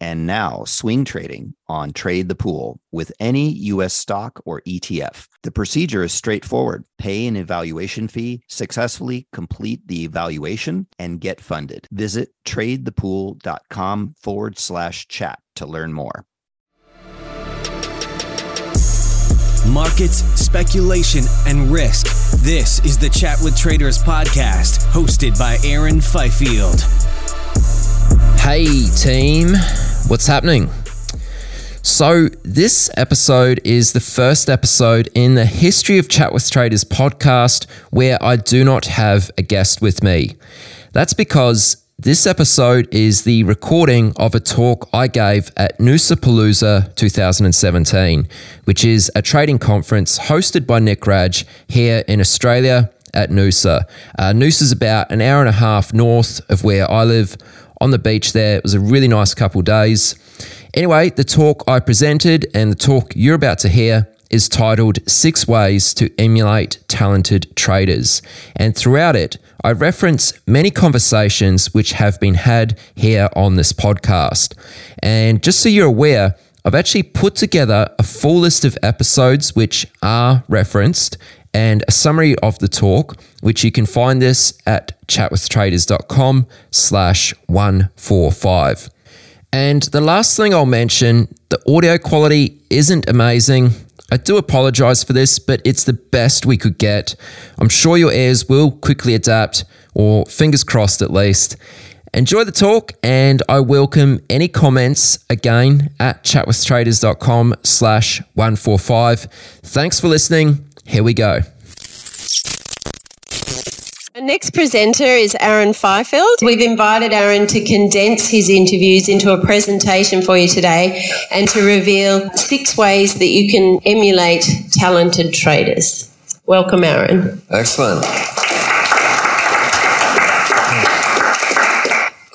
and now swing trading on Trade the Pool with any US stock or ETF. The procedure is straightforward. Pay an evaluation fee, successfully complete the evaluation, and get funded. Visit tradethepool.com forward slash chat to learn more. Markets, speculation, and risk. This is the Chat with Traders podcast, hosted by Aaron Fifield. Hey, team. What's happening? So, this episode is the first episode in the History of Chat with Traders podcast where I do not have a guest with me. That's because this episode is the recording of a talk I gave at Noosapalooza 2017, which is a trading conference hosted by Nick Radge here in Australia at Noosa. Uh, Noosa is about an hour and a half north of where I live on the beach there. It was a really nice couple days. Anyway, the talk I presented and the talk you're about to hear is titled Six Ways to Emulate Talented Traders. And throughout it, I reference many conversations which have been had here on this podcast. And just so you're aware, I've actually put together a full list of episodes which are referenced and a summary of the talk, which you can find this at chatwithtraders.com slash 145. And the last thing I'll mention, the audio quality isn't amazing. I do apologize for this, but it's the best we could get. I'm sure your ears will quickly adapt, or fingers crossed at least. Enjoy the talk, and I welcome any comments again at chatwithtraders.com slash 145. Thanks for listening. Here we go. Our next presenter is Aaron Fifield. We've invited Aaron to condense his interviews into a presentation for you today and to reveal six ways that you can emulate talented traders. Welcome, Aaron. Excellent.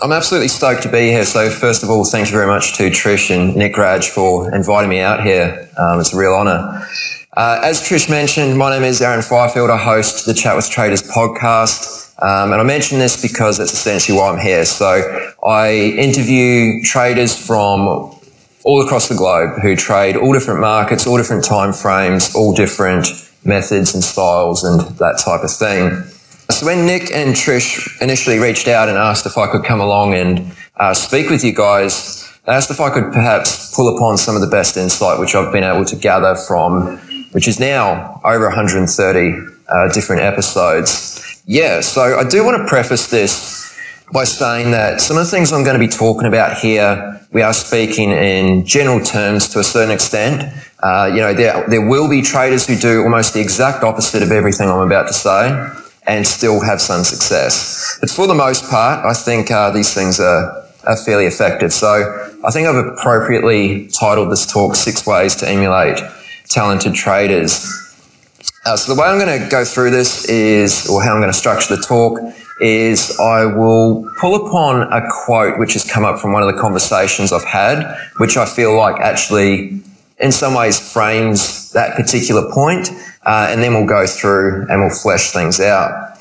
I'm absolutely stoked to be here. So, first of all, thank you very much to Trish and Nick Radge for inviting me out here. Um, it's a real honour. Uh, as Trish mentioned, my name is Aaron Fifield. I host the Chat with Traders podcast. Um, and I mention this because that's essentially why I'm here. So I interview traders from all across the globe who trade all different markets, all different time frames, all different methods and styles and that type of thing. So when Nick and Trish initially reached out and asked if I could come along and uh, speak with you guys, they asked if I could perhaps pull upon some of the best insight which I've been able to gather from which is now over 130 uh, different episodes. Yeah, so I do want to preface this by saying that some of the things I'm going to be talking about here, we are speaking in general terms to a certain extent. Uh, you know, there, there will be traders who do almost the exact opposite of everything I'm about to say and still have some success. But for the most part, I think uh, these things are, are fairly effective. So I think I've appropriately titled this talk Six Ways to Emulate talented traders. Uh, so the way I'm going to go through this is, or how I'm going to structure the talk, is I will pull upon a quote which has come up from one of the conversations I've had, which I feel like actually, in some ways, frames that particular point, uh, and then we'll go through and we'll flesh things out.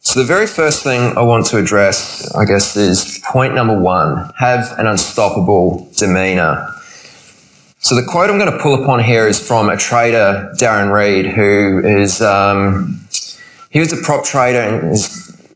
So the very first thing I want to address, I guess, is point number one: have an unstoppable demeanor. So the quote I'm going to pull upon here is from a trader, Darren Reed, who is um, he was a prop trader and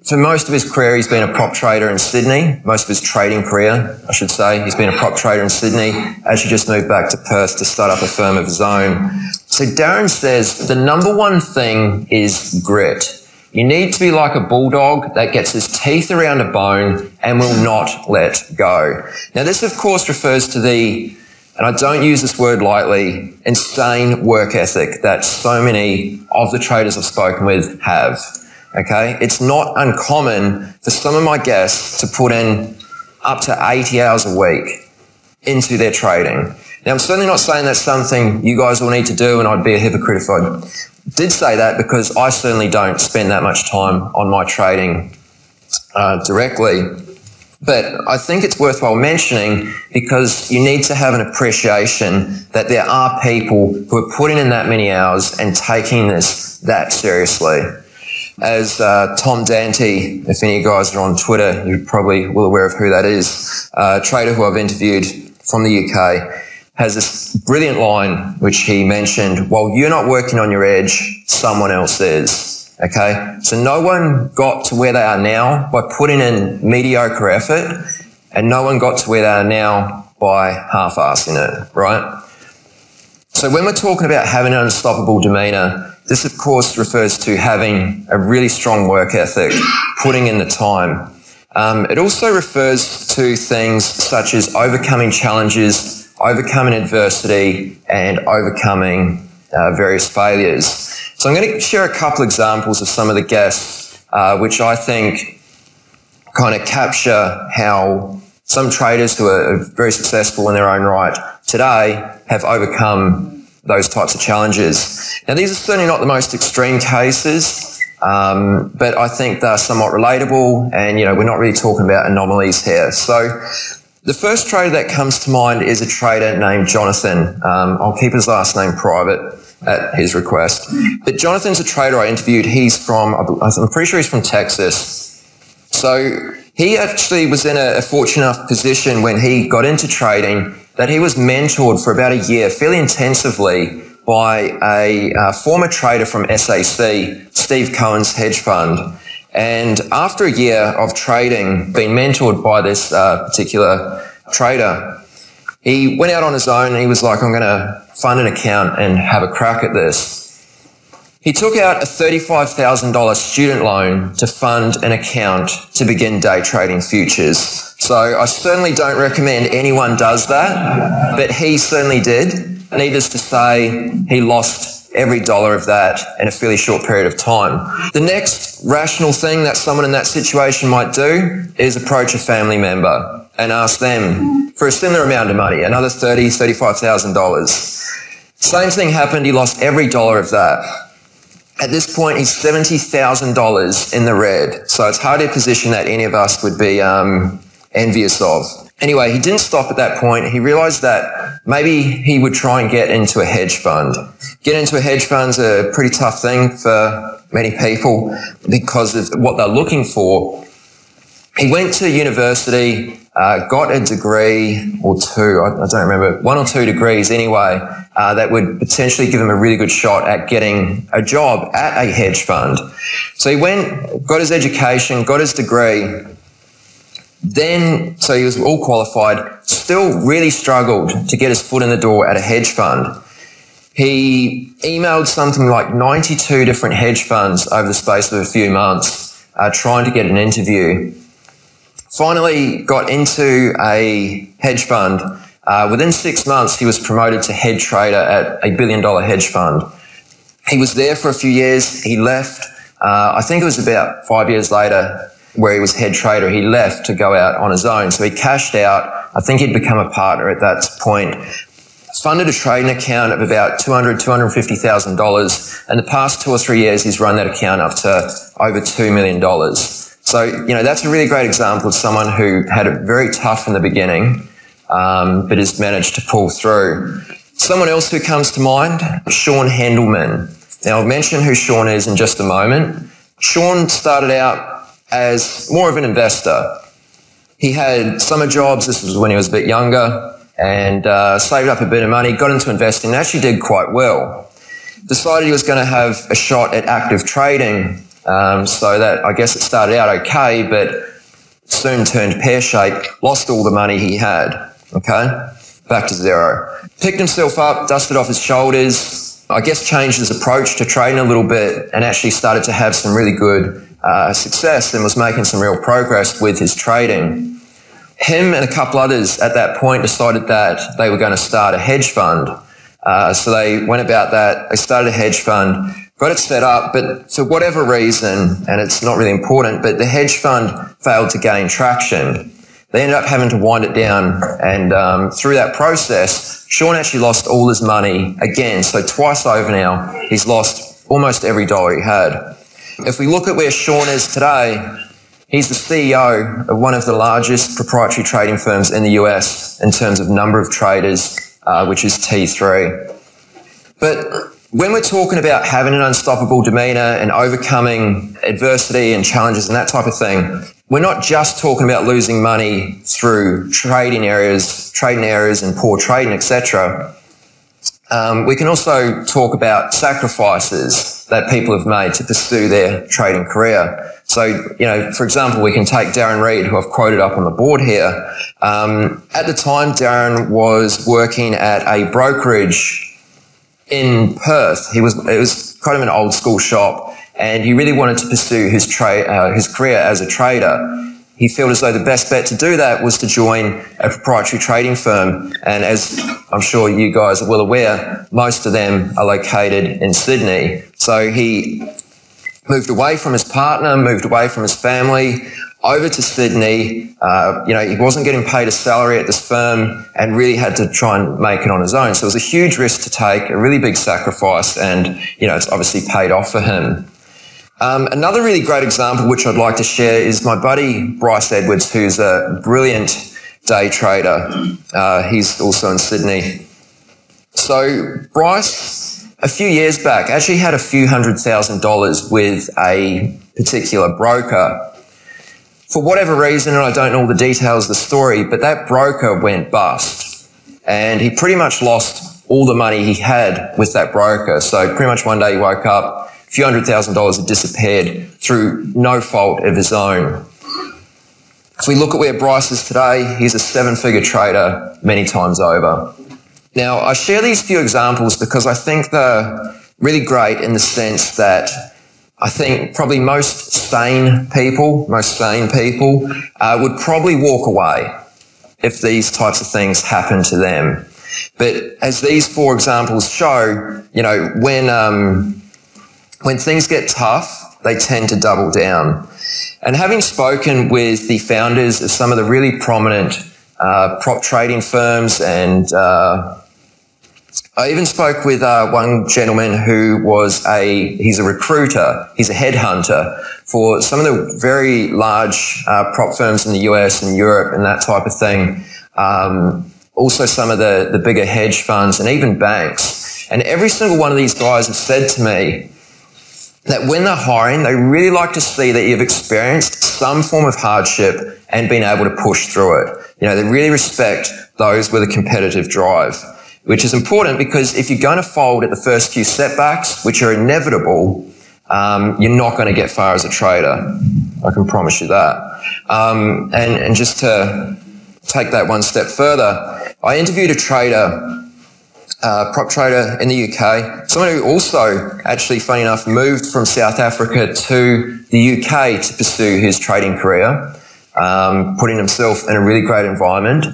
for most of his career, he's been a prop trader in Sydney. Most of his trading career, I should say, he's been a prop trader in Sydney. Actually, just moved back to Perth to start up a firm of his own. So Darren says the number one thing is grit. You need to be like a bulldog that gets his teeth around a bone and will not let go. Now, this, of course, refers to the and I don't use this word lightly, insane work ethic that so many of the traders I've spoken with have. Okay. It's not uncommon for some of my guests to put in up to 80 hours a week into their trading. Now, I'm certainly not saying that's something you guys will need to do, and I'd be a hypocrite if I did say that because I certainly don't spend that much time on my trading uh, directly. But I think it's worthwhile mentioning because you need to have an appreciation that there are people who are putting in that many hours and taking this that seriously. As uh, Tom Dante, if any of you guys are on Twitter, you're probably well aware of who that is, a trader who I've interviewed from the UK, has this brilliant line which he mentioned, while you're not working on your edge, someone else is. Okay. So no one got to where they are now by putting in mediocre effort and no one got to where they are now by half-assing it, right? So when we're talking about having an unstoppable demeanor, this of course refers to having a really strong work ethic, putting in the time. Um, it also refers to things such as overcoming challenges, overcoming adversity, and overcoming uh, various failures. So I'm going to share a couple examples of some of the guests, uh, which I think kind of capture how some traders who are very successful in their own right today have overcome those types of challenges. Now, these are certainly not the most extreme cases, um, but I think they're somewhat relatable, and you know we're not really talking about anomalies here. So, the first trader that comes to mind is a trader named Jonathan. Um, I'll keep his last name private at his request. But Jonathan's a trader I interviewed. He's from, I'm pretty sure he's from Texas. So he actually was in a, a fortunate enough position when he got into trading that he was mentored for about a year fairly intensively by a, a former trader from SAC, Steve Cohen's hedge fund. And after a year of trading, being mentored by this uh, particular trader, he went out on his own and he was like, I'm going to fund an account and have a crack at this. He took out a $35,000 student loan to fund an account to begin day trading futures. So I certainly don't recommend anyone does that, but he certainly did. Needless to say, he lost every dollar of that in a fairly short period of time. The next rational thing that someone in that situation might do is approach a family member and ask them for a similar amount of money, another $30,000, $35,000. Same thing happened. He lost every dollar of that. At this point, he's $70,000 in the red. So it's hardly a position that any of us would be um, envious of. Anyway, he didn't stop at that point. He realized that maybe he would try and get into a hedge fund. Get into a hedge fund's a pretty tough thing for many people because of what they're looking for. He went to university, uh, got a degree or two, I, I, don't remember, one or two degrees anyway, uh, that would potentially give him a really good shot at getting a job at a hedge fund. So he went, got his education, got his degree, then, so he was all qualified, still really struggled to get his foot in the door at a hedge fund. He emailed something like 92 different hedge funds over the space of a few months, uh, trying to get an interview. Finally, got into a hedge fund. Uh, within six months, he was promoted to head trader at a billion dollar hedge fund. He was there for a few years. He left. Uh, I think it was about five years later where he was head trader. He left to go out on his own. So he cashed out. I think he'd become a partner at that point. Funded a trading account of about $200,000, $250,000. And the past two or three years, he's run that account up to over $2 million. So, you know, that's a really great example of someone who had it very tough in the beginning, um, but has managed to pull through. Someone else who comes to mind, Sean Hendelman. Now, I'll mention who Sean is in just a moment. Sean started out as more of an investor. He had summer jobs. This was when he was a bit younger and uh, saved up a bit of money, got into investing, and actually did quite well. Decided he was going to have a shot at active trading Um, so that I guess it started out okay, but soon turned pear shaped, lost all the money he had. Okay, back to zero. Picked himself up, dusted off his shoulders. I guess changed his approach to trading a little bit, and actually started to have some really good uh, success and was making some real progress with his trading. Him and a couple others at that point decided that they were going to start a hedge fund. Uh, so they went about that. They started a hedge fund, got it set up, but for whatever reason, and it's not really important, but the hedge fund failed to gain traction. They ended up having to wind it down, and um, through that process, Sean actually lost all his money again. So twice over now, he's lost almost every dollar he had. If we look at where Sean is today, he's the CEO of one of the largest proprietary trading firms in the US in terms of number of traders, uh, which is T3. But when we're talking about having an unstoppable demeanor and overcoming adversity and challenges and that type of thing, we're not just talking about losing money through trading areas, trading areas and poor trading, etc. Um, we can also talk about sacrifices that people have made to pursue their trading career. So, you know, for example, we can take Darren Reed, who I've quoted up on the board here. Um, at the time, Darren was working at a brokerage in Perth. He was it was kind of an old school shop, and he really wanted to pursue his trade uh, his career as a trader he felt as though the best bet to do that was to join a proprietary trading firm. And as I'm sure you guys are well aware, most of them are located in Sydney. So he moved away from his partner, moved away from his family, over to Sydney. Uh, you know, he wasn't getting paid a salary at this firm and really had to try and make it on his own. So it was a huge risk to take, a really big sacrifice, and, you know, it's obviously paid off for him. Um, another really great example, which I'd like to share, is my buddy Bryce Edwards, who's a brilliant day trader. Uh, he's also in Sydney. So Bryce, a few years back, actually had a few hundred thousand dollars with a particular broker. For whatever reason, and I don't know all the details of the story, but that broker went bust. And he pretty much lost all the money he had with that broker. So pretty much one day he woke up, a few hundred thousand dollars had disappeared through no fault of his own. If we look at where Bryce is today, he's a seven figure trader many times over. Now, I share these few examples because I think they're really great in the sense that I think probably most sane people, most sane people, uh, would probably walk away if these types of things happen to them. But as these four examples show, you know, when um, when things get tough, they tend to double down. And having spoken with the founders of some of the really prominent uh, prop trading firms, and uh, I even spoke with uh, one gentleman who was a he's a recruiter, he's a headhunter for some of the very large uh, prop firms in the US and Europe and that type of thing. Um, also, some of the the bigger hedge funds and even banks. And every single one of these guys have said to me, that when they're hiring, they really like to see that you've experienced some form of hardship and been able to push through it. You know, they really respect those with a competitive drive, which is important because if you're going to fold at the first few setbacks, which are inevitable, um, you're not going to get far as a trader. I can promise you that. Um, and, and just to take that one step further, I interviewed a trader uh, prop trader in the UK, someone who also, actually, funny enough, moved from South Africa to the UK to pursue his trading career, um, putting himself in a really great environment.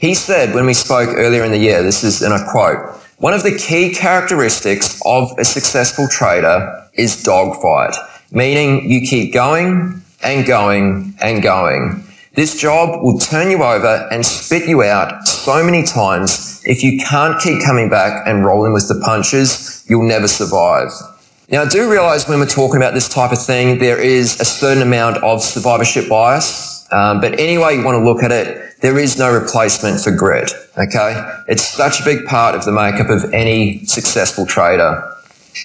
He said when we spoke earlier in the year, this is in a quote, one of the key characteristics of a successful trader is dogfight, meaning you keep going and going and going. This job will turn you over and spit you out so many times if you can't keep coming back and rolling with the punches, you'll never survive. Now, I do realize when we're talking about this type of thing, there is a certain amount of survivorship bias. Um, but any way you want to look at it, there is no replacement for grit. Okay. It's such a big part of the makeup of any successful trader.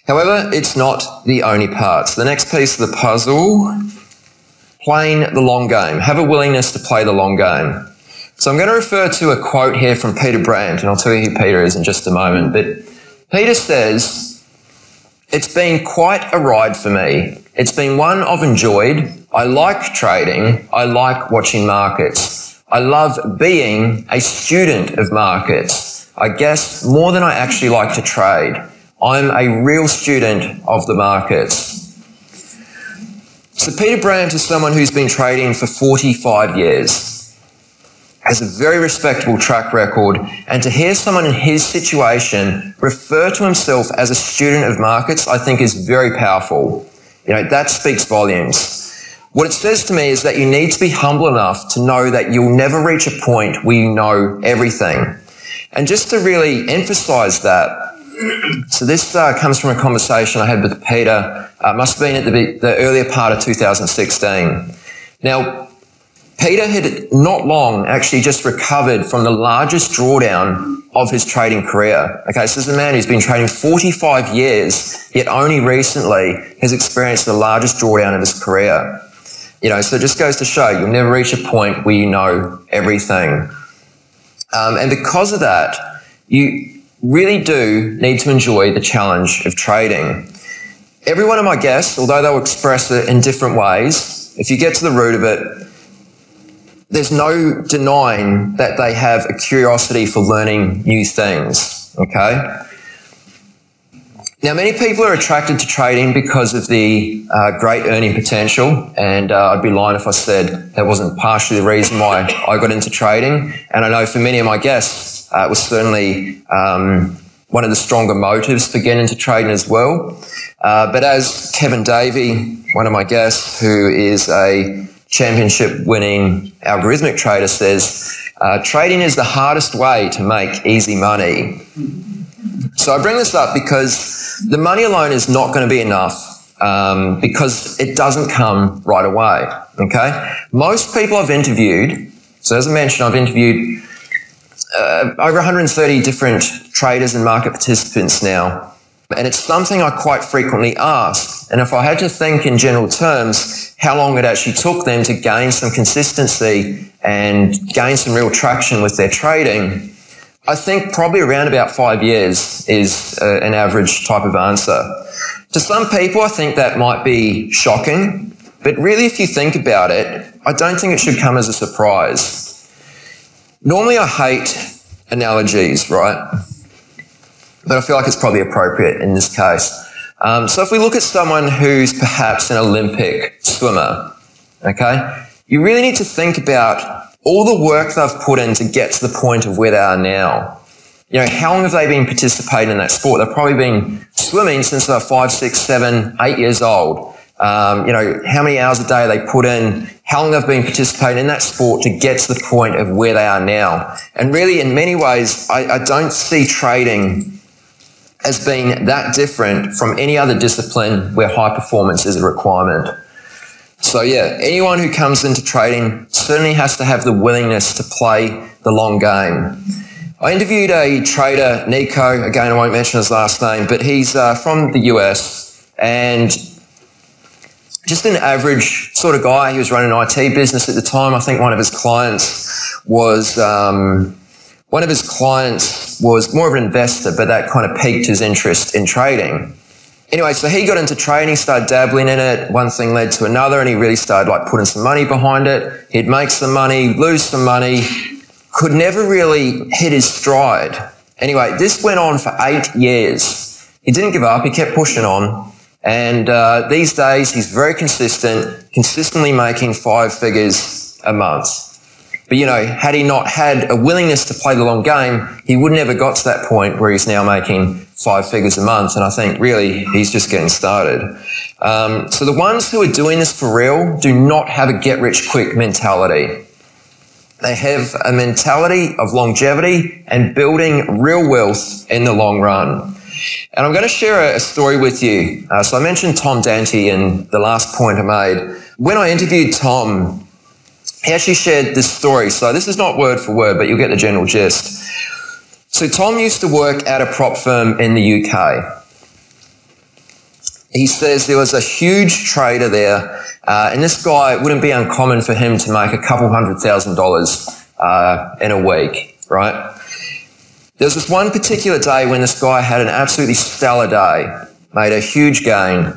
However, it's not the only part. So the next piece of the puzzle, playing the long game. Have a willingness to play the long game. So I'm going to refer to a quote here from Peter Brandt, and I'll tell you who Peter is in just a moment. But Peter says, It's been quite a ride for me, It's been one I've enjoyed. I like trading. I like watching markets. I love being a student of markets. I guess more than I actually like to trade. I'm a real student of the markets. So Peter Brandt is someone who's been trading for 45 years has a very respectable track record, and to hear someone in his situation refer to himself as a student of markets, I think is very powerful. You know, that speaks volumes. What it says to me is that you need to be humble enough to know that you'll never reach a point where you know everything. And just to really emphasize that, so this uh, comes from a conversation I had with Peter, uh, must have been at the, the earlier part of 2016. Now, Peter had not long actually just recovered from the largest drawdown of his trading career. Okay, so this is a man who's been trading 45 years, yet only recently has experienced the largest drawdown of his career. You know, so it just goes to show you'll never reach a point where you know everything. Um, and because of that, you really do need to enjoy the challenge of trading. Every one of my guests, although they'll express it in different ways, if you get to the root of it, there's no denying that they have a curiosity for learning new things. Okay. Now, many people are attracted to trading because of the uh, great earning potential, and uh, I'd be lying if I said that wasn't partially the reason why I got into trading. And I know for many of my guests, uh, it was certainly um, one of the stronger motives for getting into trading as well. Uh, but as Kevin Davey, one of my guests, who is a championship winning algorithmic trader says uh, trading is the hardest way to make easy money. So I bring this up because the money alone is not going to be enough um, because it doesn't come right away. Okay, most people I've interviewed. So as I mentioned, I've interviewed uh, over 130 different traders and market participants now. And it's something I quite frequently ask. And if I had to think in general terms, how long it actually took them to gain some consistency and gain some real traction with their trading, I think probably around about five years is uh, an average type of answer. To some people, I think that might be shocking. But really, if you think about it, I don't think it should come as a surprise. Normally, I hate analogies, right? but I feel like it's probably appropriate in this case. Um, so if we look at someone who's perhaps an Olympic swimmer, okay, you really need to think about all the work they've put in to get to the point of where they are now. You know, how long have they been participating in that sport? They've probably been swimming since they're five, six, seven, eight years old. Um, you know, how many hours a day they put in, how long they've been participating in that sport to get to the point of where they are now. And really, in many ways, I, I don't see trading as being that different from any other discipline where high performance is a requirement. So, yeah, anyone who comes into trading certainly has to have the willingness to play the long game. I interviewed a trader, Nico, again, I won't mention his last name, but he's uh, from the US and just an average sort of guy. He was running an IT business at the time. I think one of his clients was. Um, one of his clients was more of an investor, but that kind of piqued his interest in trading. Anyway, so he got into trading, started dabbling in it. One thing led to another, and he really started like putting some money behind it. He'd make some money, lose some money, could never really hit his stride. Anyway, this went on for eight years. He didn't give up. He kept pushing on. And uh, these days, he's very consistent, consistently making five figures a month. But you know, had he not had a willingness to play the long game, he would never got to that point where he's now making five figures a month. And I think really he's just getting started. Um, so the ones who are doing this for real do not have a get rich quick mentality. They have a mentality of longevity and building real wealth in the long run. And I'm going to share a, story with you. Uh, so I mentioned Tom Dante in the last point I made. When I interviewed Tom, he actually shared this story. So this is not word for word, but you'll get the general gist. So Tom used to work at a prop firm in the UK. He says there was a huge trader there, uh, and this guy wouldn't be uncommon for him to make a couple hundred thousand dollars uh, in a week, right? There was this one particular day when this guy had an absolutely stellar day, made a huge gain,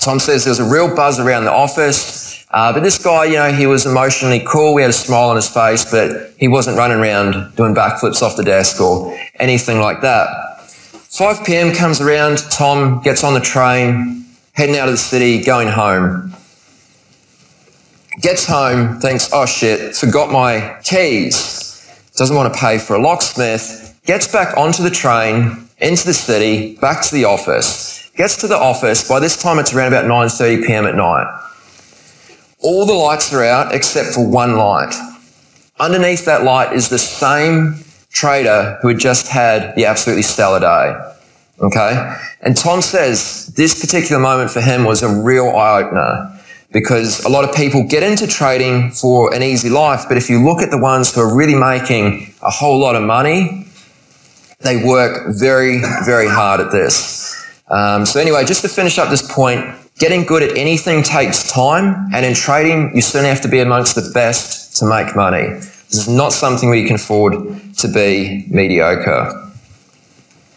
Tom says there was a real buzz around the office. Uh, but this guy, you know, he was emotionally cool. We had a smile on his face, but he wasn't running around doing backflips off the desk or anything like that. 5 p.m. comes around. Tom gets on the train, heading out of the city, going home. Gets home, thinks, oh shit, forgot my keys. Doesn't want to pay for a locksmith. Gets back onto the train, into the city, back to the office. Gets to the office. By this time, it's around about 9.30 p.m. at night. All the lights are out except for one light. Underneath that light is the same trader who had just had the absolutely stellar day. Okay? And Tom says this particular moment for him was a real eye opener because a lot of people get into trading for an easy life, but if you look at the ones who are really making a whole lot of money, they work very, very hard at this. Um, so anyway, just to finish up this point, getting good at anything takes time, and in trading, you certainly have to be amongst the best to make money. This is not something where you can afford to be mediocre.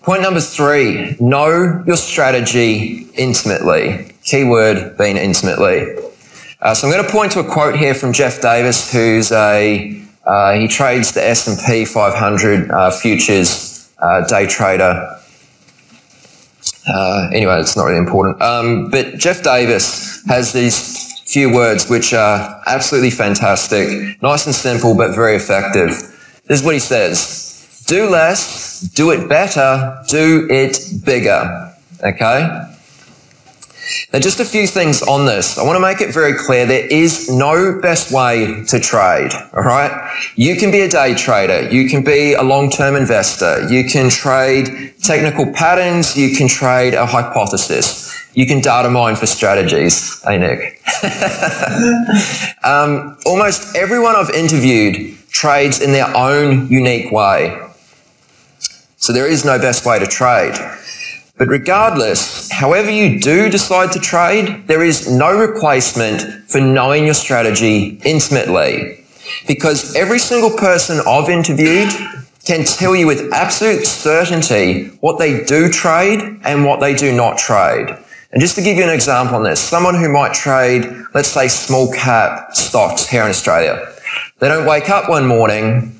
Point number three, know your strategy intimately. Keyword being intimately. Uh, so I'm going to point to a quote here from Jeff Davis, who's a uh, he trades the S&P 500 uh, futures uh, day trader. Uh, anyway, it's not really important. Um, but Jeff Davis has these few words which are absolutely fantastic, nice and simple, but very effective. This is what he says: Do less, do it better, do it bigger. Okay. Now, just a few things on this. I want to make it very clear there is no best way to trade, all right? You can be a day trader. You can be a long-term investor. You can trade technical patterns. You can trade a hypothesis. You can data mine for strategies. Hey, Nick. um, almost everyone I've interviewed trades in their own unique way. So there is no best way to trade. But regardless, however you do decide to trade, there is no replacement for knowing your strategy intimately. Because every single person I've interviewed can tell you with absolute certainty what they do trade and what they do not trade. And just to give you an example on this, someone who might trade, let's say small cap stocks here in Australia. They don't wake up one morning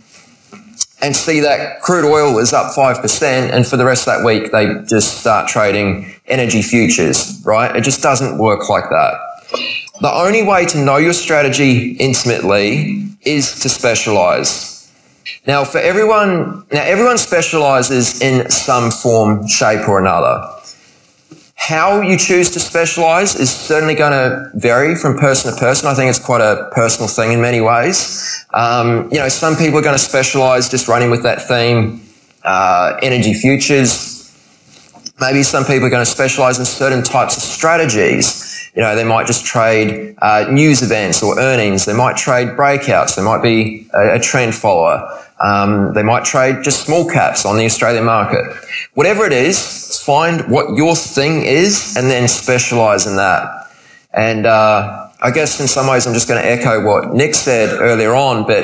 and see that crude oil is up 5% and for the rest of that week they just start trading energy futures, right? It just doesn't work like that. The only way to know your strategy intimately is to specialize. Now, for everyone, now everyone specializes in some form, shape or another. How you choose to specialize is certainly going to vary from person to person. I think it's quite a personal thing in many ways. Um, you know, some people are going to specialize just running with that theme, uh, energy futures. Maybe some people are going to specialize in certain types of strategies. You know, they might just trade uh, news events or earnings. They might trade breakouts. They might be a, a trend follower. Um, they might trade just small caps on the Australian market. Whatever it is, find what your thing is and then specialize in that. And uh, I guess in some ways I'm just going to echo what Nick said earlier on, but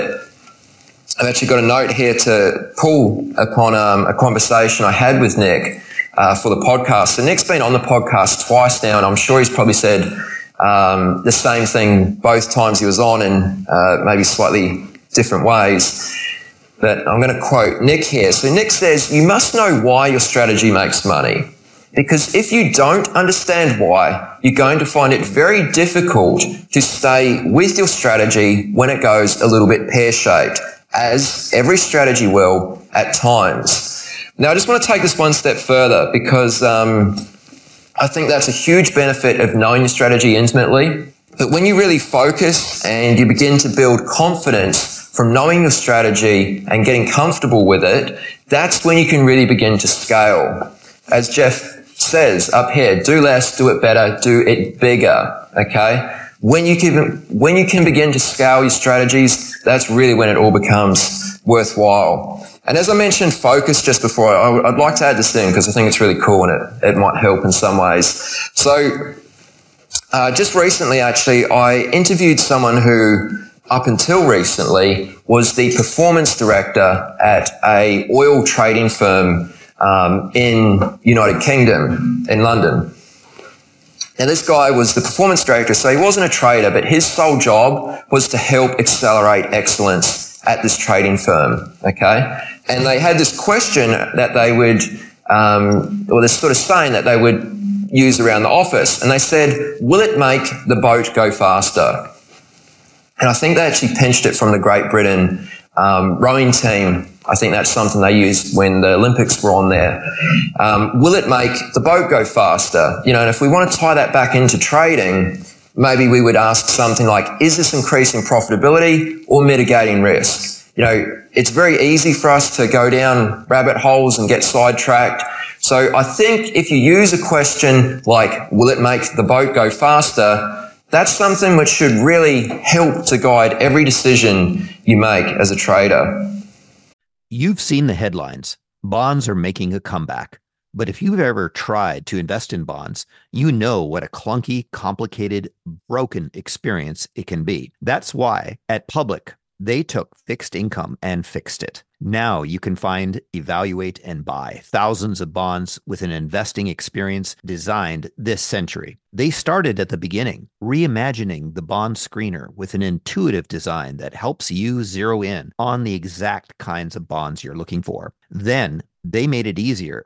I've actually got a note here to pull upon um, a conversation I had with Nick uh, for the podcast. So Nick's been on the podcast twice now, and I'm sure he's probably said um, the same thing both times he was on in uh, maybe slightly different ways. But I'm going to quote Nick here. So Nick says, You must know why your strategy makes money. Because if you don't understand why, you're going to find it very difficult to stay with your strategy when it goes a little bit pear shaped, as every strategy will at times. Now, I just want to take this one step further because um, I think that's a huge benefit of knowing your strategy intimately. But when you really focus and you begin to build confidence from knowing your strategy and getting comfortable with it, that's when you can really begin to scale. As Jeff says up here, do less, do it better, do it bigger. Okay. When you can, when you can begin to scale your strategies, that's really when it all becomes worthwhile. And as I mentioned, focus just before, I'd like to add this thing because I think it's really cool and it, it might help in some ways. So, uh, just recently, actually, I interviewed someone who up until recently, was the performance director at a oil trading firm um, in United Kingdom, in London. Now, this guy was the performance director, so he wasn't a trader, but his sole job was to help accelerate excellence at this trading firm. Okay. And they had this question that they would, um, or this sort of saying that they would use around the office. And they said, Will it make the boat go faster? And I think they actually pinched it from the Great Britain um, rowing team. I think that's something they used when the Olympics were on there. Um, will it make the boat go faster? You know, and if we want to tie that back into trading, maybe we would ask something like, is this increasing profitability or mitigating risk? You know, it's very easy for us to go down rabbit holes and get sidetracked. So I think if you use a question like, will it make the boat go faster? That's something which should really help to guide every decision you make as a trader. You've seen the headlines. Bonds are making a comeback. But if you've ever tried to invest in bonds, you know what a clunky, complicated, broken experience it can be. That's why at Public, they took fixed income and fixed it. Now you can find, evaluate, and buy thousands of bonds with an investing experience designed this century. They started at the beginning, reimagining the bond screener with an intuitive design that helps you zero in on the exact kinds of bonds you're looking for. Then they made it easier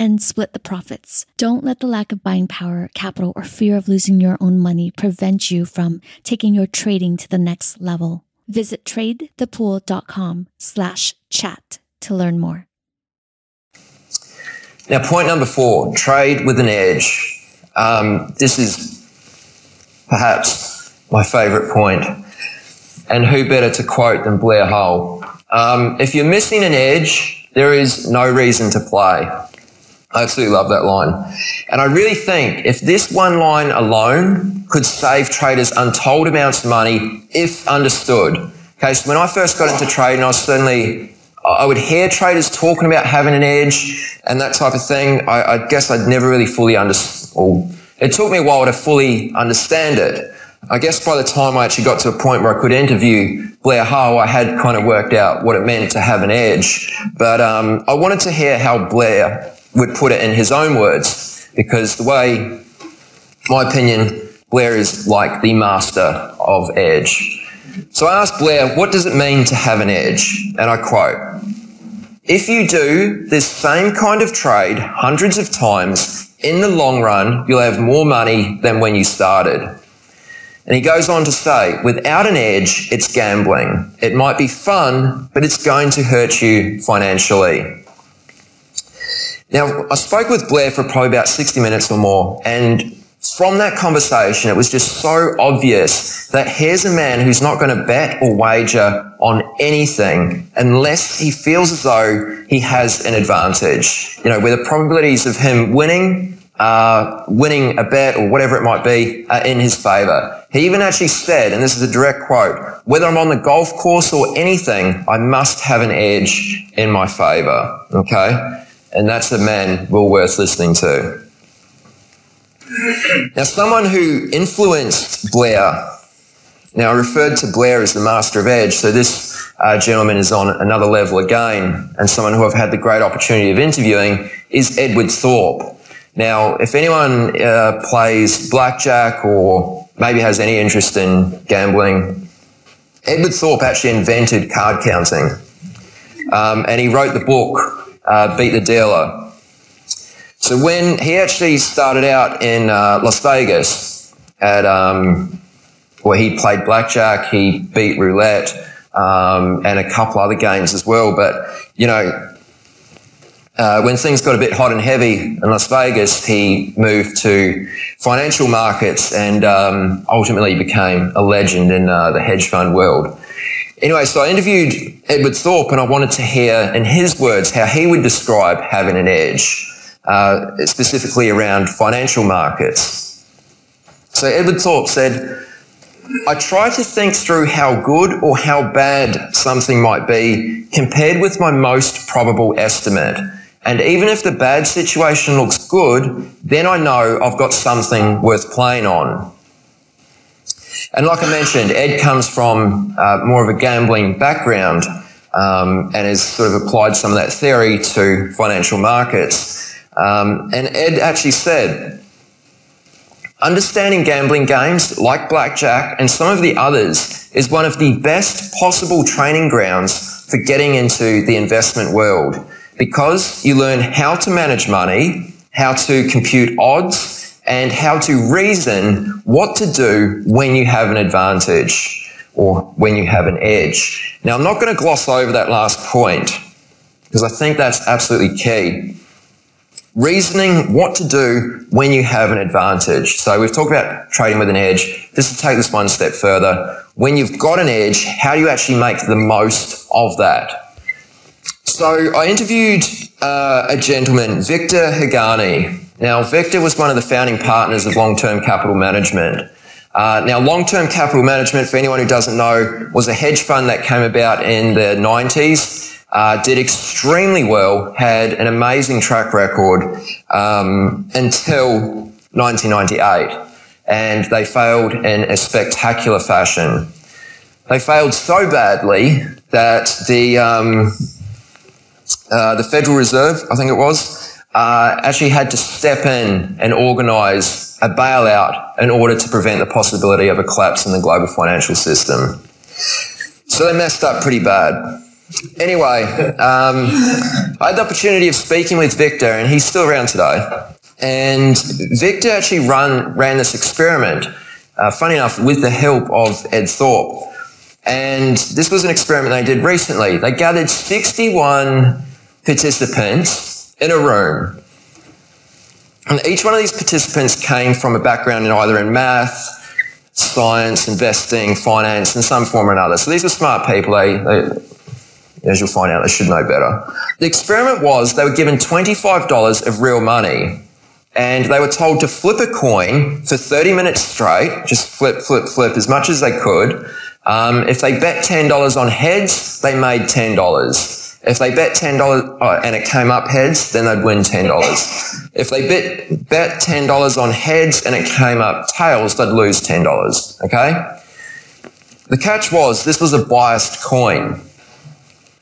and split the profits. Don't let the lack of buying power, capital, or fear of losing your own money prevent you from taking your trading to the next level. Visit tradethepool.com slash chat to learn more. Now, point number four, trade with an edge. Um, this is perhaps my favorite point. And who better to quote than Blair Hull? Um, if you're missing an edge, there is no reason to play. I absolutely love that line. And I really think if this one line alone could save traders untold amounts of money if understood. Okay, so when I first got into trading, I was certainly, I would hear traders talking about having an edge and that type of thing. I, I guess I'd never really fully understood, it took me a while to fully understand it. I guess by the time I actually got to a point where I could interview Blair Hull, I had kind of worked out what it meant to have an edge. But um, I wanted to hear how Blair would put it in his own words, because the way, my opinion, Blair is like the master of edge. So I asked Blair, what does it mean to have an edge? And I quote, if you do this same kind of trade hundreds of times, in the long run, you'll have more money than when you started. And he goes on to say, without an edge, it's gambling. It might be fun, but it's going to hurt you financially. Now, I spoke with Blair for probably about 60 minutes or more, and from that conversation, it was just so obvious that here's a man who's not going to bet or wager on anything unless he feels as though he has an advantage. You know, where the probabilities of him winning, uh, winning a bet or whatever it might be are in his favor. He even actually said, and this is a direct quote, whether I'm on the golf course or anything, I must have an edge in my favor. Okay? And that's a man well worth listening to. Now, someone who influenced Blair, now I referred to Blair as the master of edge, so this uh, gentleman is on another level again, and someone who I've had the great opportunity of interviewing is Edward Thorp. Now, if anyone uh, plays blackjack or maybe has any interest in gambling, Edward Thorp actually invented card counting. um, and he wrote the book uh, Beat the Dealer. So when he actually started out in uh, Las Vegas at um, where he played blackjack, he beat roulette, um, and a couple other games as well. But you know, uh, when things got a bit hot and heavy in Las Vegas, he moved to financial markets and um, ultimately became a legend in uh, the hedge fund world. Anyway, so I interviewed Edward Thorp and I wanted to hear, in his words, how he would describe having an edge, uh, specifically around financial markets. So Edward Thorp said, I try to think through how good or how bad something might be compared with my most probable estimate. And even if the bad situation looks good, then I know I've got something worth playing on. And like I mentioned, Ed comes from uh, more of a gambling background um, and has sort of applied some of that theory to financial markets. Um, and Ed actually said, understanding gambling games like blackjack and some of the others is one of the best possible training grounds for getting into the investment world because you learn how to manage money, how to compute odds, and how to reason what to do when you have an advantage or when you have an edge. Now, I'm not going to gloss over that last point because I think that's absolutely key. Reasoning what to do when you have an advantage. So we've talked about trading with an edge. Just to take this one step further, when you've got an edge, how do you actually make the most of that? So I interviewed uh, a gentleman, Victor Haghani. Now, Victor was one of the founding partners of Long Term Capital Management. Uh, now, Long Term Capital Management, for anyone who doesn't know, was a hedge fund that came about in the 90s, uh, did extremely well, had an amazing track record um, until 1998. And they failed in a spectacular fashion. They failed so badly that the, um, uh, the Federal Reserve, I think it was, uh, actually had to step in and organise a bailout in order to prevent the possibility of a collapse in the global financial system. So they messed up pretty bad. Anyway, um, I had the opportunity of speaking with Victor, and he's still around today. And Victor actually run, ran this experiment, uh, funny enough, with the help of Ed Thorp. And this was an experiment they did recently. They gathered 61 participants in a room. And each one of these participants came from a background in either in math, science, investing, finance, in some form or another. So these were smart people. They, they, as you'll find out, they should know better. The experiment was they were given $25 of real money and they were told to flip a coin for 30 minutes straight, just flip, flip, flip as much as they could. Um, if they bet $10 on heads, they made $10. If they bet ten dollars oh, and it came up heads, then they'd win ten dollars. If they bet bet ten dollars on heads and it came up tails, they'd lose ten dollars. Okay. The catch was this was a biased coin.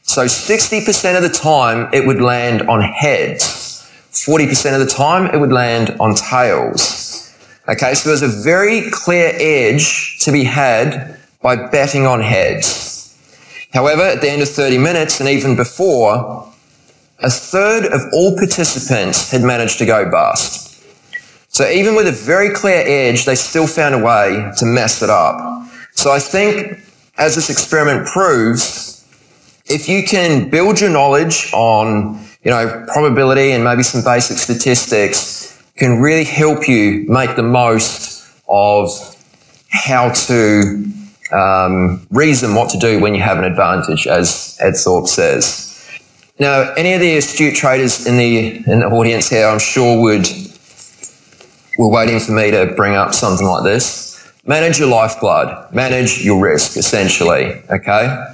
So 60% of the time it would land on heads. 40% of the time it would land on tails. Okay, so there's a very clear edge to be had by betting on heads. However, at the end of 30 minutes and even before, a third of all participants had managed to go bust. So even with a very clear edge, they still found a way to mess it up. So I think, as this experiment proves, if you can build your knowledge on, you know, probability and maybe some basic statistics, can really help you make the most of how to um, reason what to do when you have an advantage, as Ed Thorp says. Now, any of the astute traders in the in the audience here, I'm sure would were waiting for me to bring up something like this. Manage your lifeblood, manage your risk, essentially. Okay.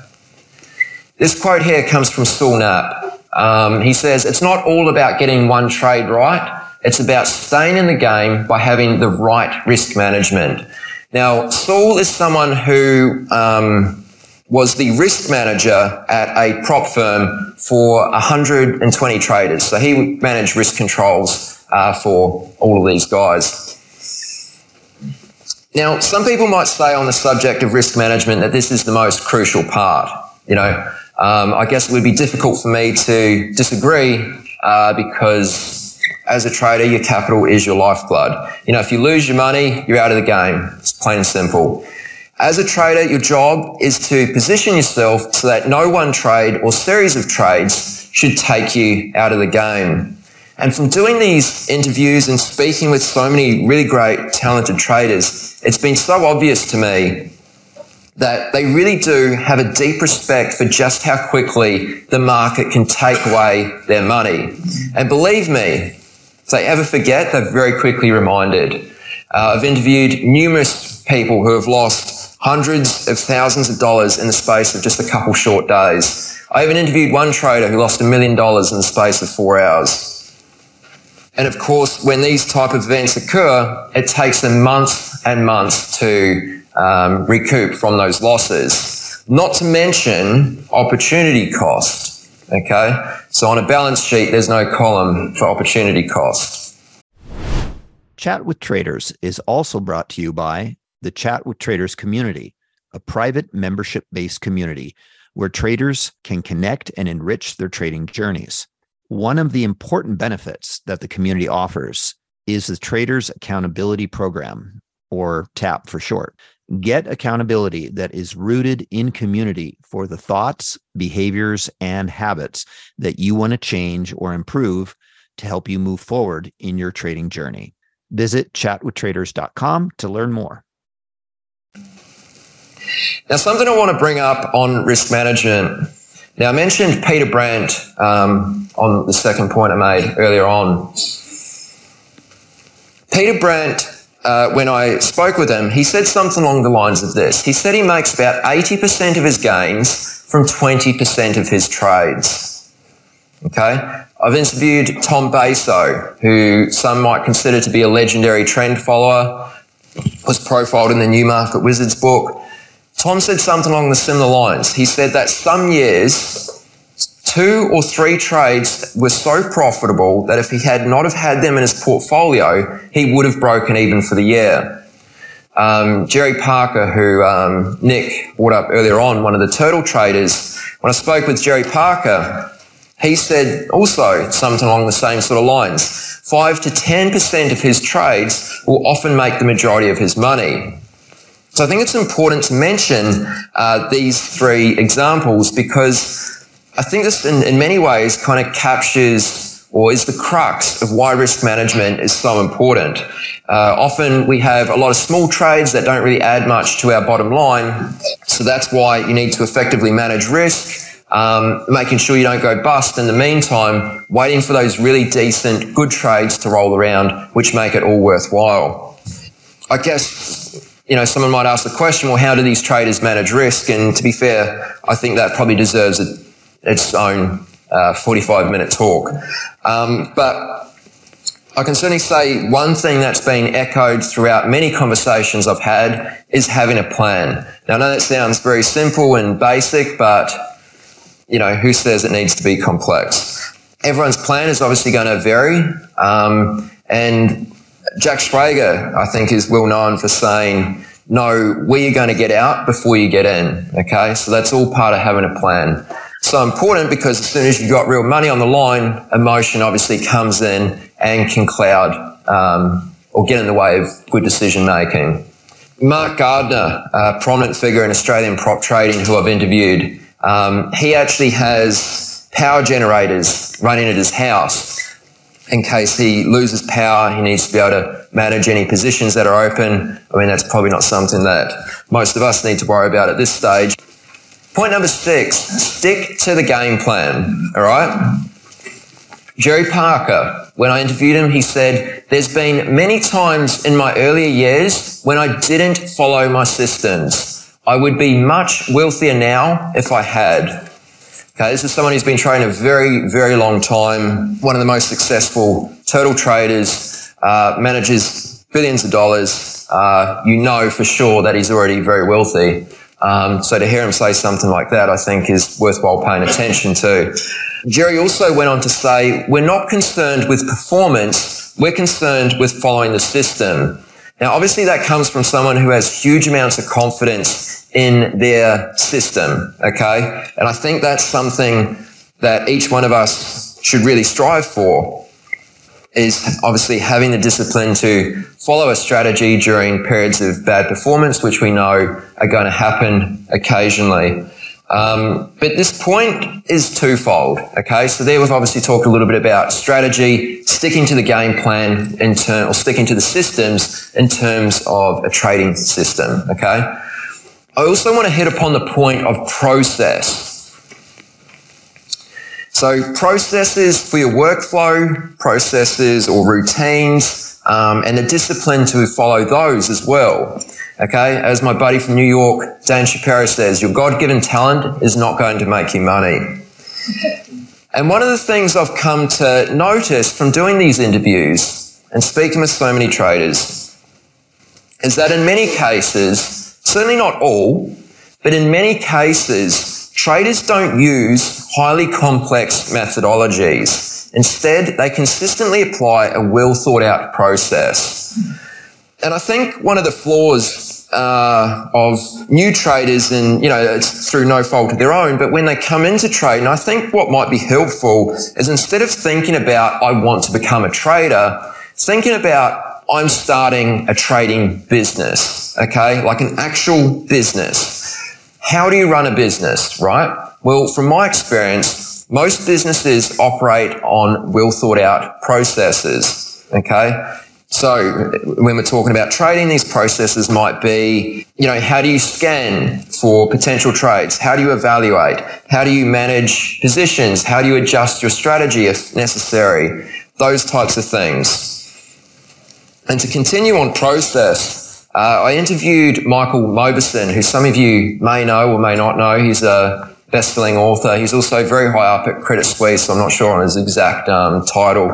This quote here comes from Saul Knapp. Um, he says, "It's not all about getting one trade right. It's about staying in the game by having the right risk management." Now, Saul is someone who um, was the risk manager at a prop firm for 120 traders. So he managed risk controls uh, for all of these guys. Now, some people might say on the subject of risk management that this is the most crucial part. You know, Um, I guess it would be difficult for me to disagree uh, because as a trader, your capital is your lifeblood. You know, if you lose your money, you're out of the game. It's plain and simple. As a trader, your job is to position yourself so that no one trade or series of trades should take you out of the game. And from doing these interviews and speaking with so many really great, talented traders, it's been so obvious to me that they really do have a deep respect for just how quickly the market can take away their money. And believe me, if they ever forget, they're very quickly reminded. Uh, I've interviewed numerous people who have lost hundreds of thousands of dollars in the space of just a couple short days. I even interviewed one trader who lost a million dollars in the space of four hours. And of course, when these type of events occur, it takes them months and months to um, recoup from those losses. Not to mention opportunity cost. Okay, so on a balance sheet, there's no column for opportunity cost. Chat with Traders is also brought to you by the Chat with Traders community, a private membership based community where traders can connect and enrich their trading journeys. One of the important benefits that the community offers is the Traders Accountability Program, or TAP for short. Get accountability that is rooted in community for the thoughts, behaviors, and habits that you want to change or improve to help you move forward in your trading journey. Visit chatwithtraders.com to learn more. Now, something I want to bring up on risk management. Now, I mentioned Peter Brandt um, on the second point I made earlier on. Peter Brandt uh, when I spoke with him, he said something along the lines of this. He said he makes about 80% of his gains from 20% of his trades. Okay? I've interviewed Tom Basso, who some might consider to be a legendary trend follower, was profiled in the New Market Wizards book. Tom said something along the similar lines. He said that some years two or three trades were so profitable that if he had not have had them in his portfolio, he would have broken even for the year. Um, Jerry Parker, who um, Nick brought up earlier on, one of the turtle traders, when I spoke with Jerry Parker, he said also something along the same sort of lines. Five to 10% of his trades will often make the majority of his money. So I think it's important to mention uh, these three examples because I think this, in, in many ways, kind of captures or is the crux of why risk management is so important. Uh, often we have a lot of small trades that don't really add much to our bottom line. So that's why you need to effectively manage risk, um, making sure you don't go bust in the meantime, waiting for those really decent, good trades to roll around, which make it all worthwhile. I guess, you know, someone might ask the question, well, how do these traders manage risk? And to be fair, I think that probably deserves a its own uh, 45 minute talk. Um, but I can certainly say one thing that's been echoed throughout many conversations I've had is having a plan. Now, I know that sounds very simple and basic, but you know, who says it needs to be complex? Everyone's plan is obviously going to vary. Um, and Jack Schwager, I think, is well known for saying, know where you're going to get out before you get in. Okay. So that's all part of having a plan so important because as soon as you've got real money on the line, emotion obviously comes in and can cloud um, or get in the way of good decision making. Mark Gardner, a prominent figure in Australian prop trading who I've interviewed, um, he actually has power generators running at his house. In case he loses power, he needs to be able to manage any positions that are open. I mean, that's probably not something that most of us need to worry about at this stage. Point number six, stick to the game plan. All right. Jerry Parker, when I interviewed him, he said, There's been many times in my earlier years when I didn't follow my systems. I would be much wealthier now if I had. Okay, this is someone who's been trading a very, very long time, one of the most successful turtle traders, uh, manages billions of dollars. Uh, you know for sure that he's already very wealthy. Um, so to hear him say something like that, I think is worthwhile paying attention to. Jerry also went on to say, we're not concerned with performance, we're concerned with following the system. Now, obviously, that comes from someone who has huge amounts of confidence in their system, okay? And I think that's something that each one of us should really strive for is obviously having the discipline to follow a strategy during periods of bad performance, which we know are going to happen occasionally. Um, but this point is twofold. Okay, so there we've obviously talked a little bit about strategy, sticking to the game plan in term, or sticking to the systems in terms of a trading system. Okay, I also want to hit upon the point of process. So processes for your workflow, processes or routines, um, and the discipline to follow those as well. Okay, as my buddy from New York, Dan Shapiro says, your God given talent is not going to make you money. and one of the things I've come to notice from doing these interviews and speaking with so many traders is that in many cases, certainly not all, but in many cases, traders don't use highly complex methodologies. Instead, they consistently apply a well thought out process. And I think one of the flaws uh, of new traders, and you know, it's through no fault of their own, but when they come into trade, and I think what might be helpful is instead of thinking about, I want to become a trader, thinking about, I'm starting a trading business, okay? Like an actual business. How do you run a business, right? Well, from my experience, most businesses operate on well thought out processes, okay? So when we're talking about trading, these processes might be, you know, how do you scan for potential trades? How do you evaluate? How do you manage positions? How do you adjust your strategy if necessary? Those types of things. And to continue on process, uh, I interviewed Michael Mauboussin, who some of you may know or may not know. He's a best-selling author. He's also very high up at Credit Suisse. So I'm not sure on his exact um, title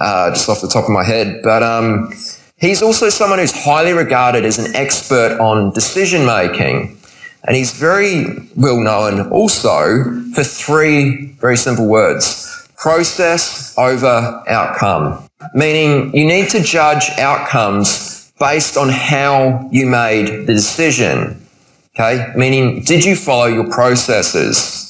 uh, just off the top of my head. But um, he's also someone who's highly regarded as an expert on decision making. And he's very well known also for three very simple words process over outcome, meaning you need to judge outcomes based on how you made the decision. Okay, meaning did you follow your processes?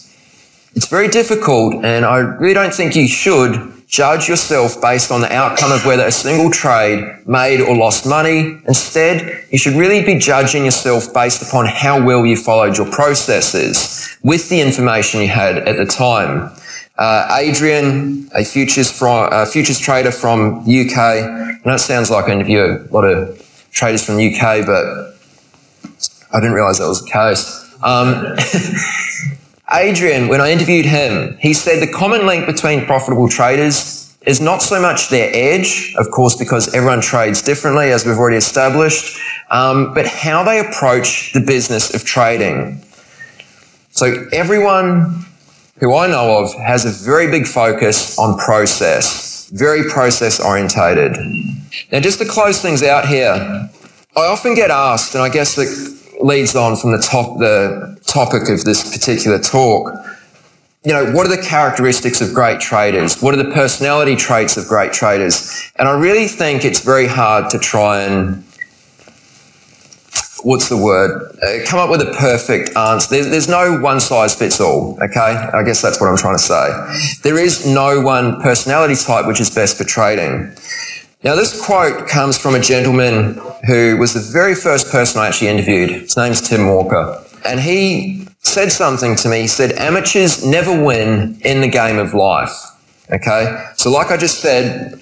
It's very difficult, and I really don't think you should judge yourself based on the outcome of whether a single trade made or lost money. Instead, you should really be judging yourself based upon how well you followed your processes with the information you had at the time. Uh, Adrian, a futures from uh, futures trader from UK. I know it sounds like I interview a lot of traders from UK, but I didn't realise that was the case. Um, Adrian, when I interviewed him, he said the common link between profitable traders is not so much their edge, of course, because everyone trades differently, as we've already established, um, but how they approach the business of trading. So everyone who I know of has a very big focus on process, very process orientated. Now, just to close things out here, I often get asked, and I guess that leads on from the top the topic of this particular talk. You know, what are the characteristics of great traders? What are the personality traits of great traders? And I really think it's very hard to try and what's the word? Uh, come up with a perfect answer. There's, there's no one size fits all, okay? I guess that's what I'm trying to say. There is no one personality type which is best for trading. Now, this quote comes from a gentleman who was the very first person I actually interviewed. His name's Tim Walker. And he said something to me. He said, amateurs never win in the game of life. Okay? So, like I just said,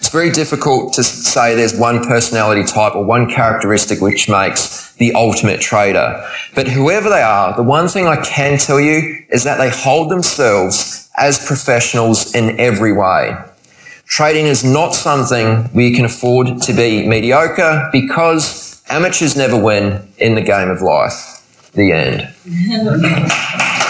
it's very difficult to say there's one personality type or one characteristic which makes the ultimate trader. But whoever they are, the one thing I can tell you is that they hold themselves as professionals in every way. Trading is not something where you can afford to be mediocre because amateurs never win in the game of life. The end.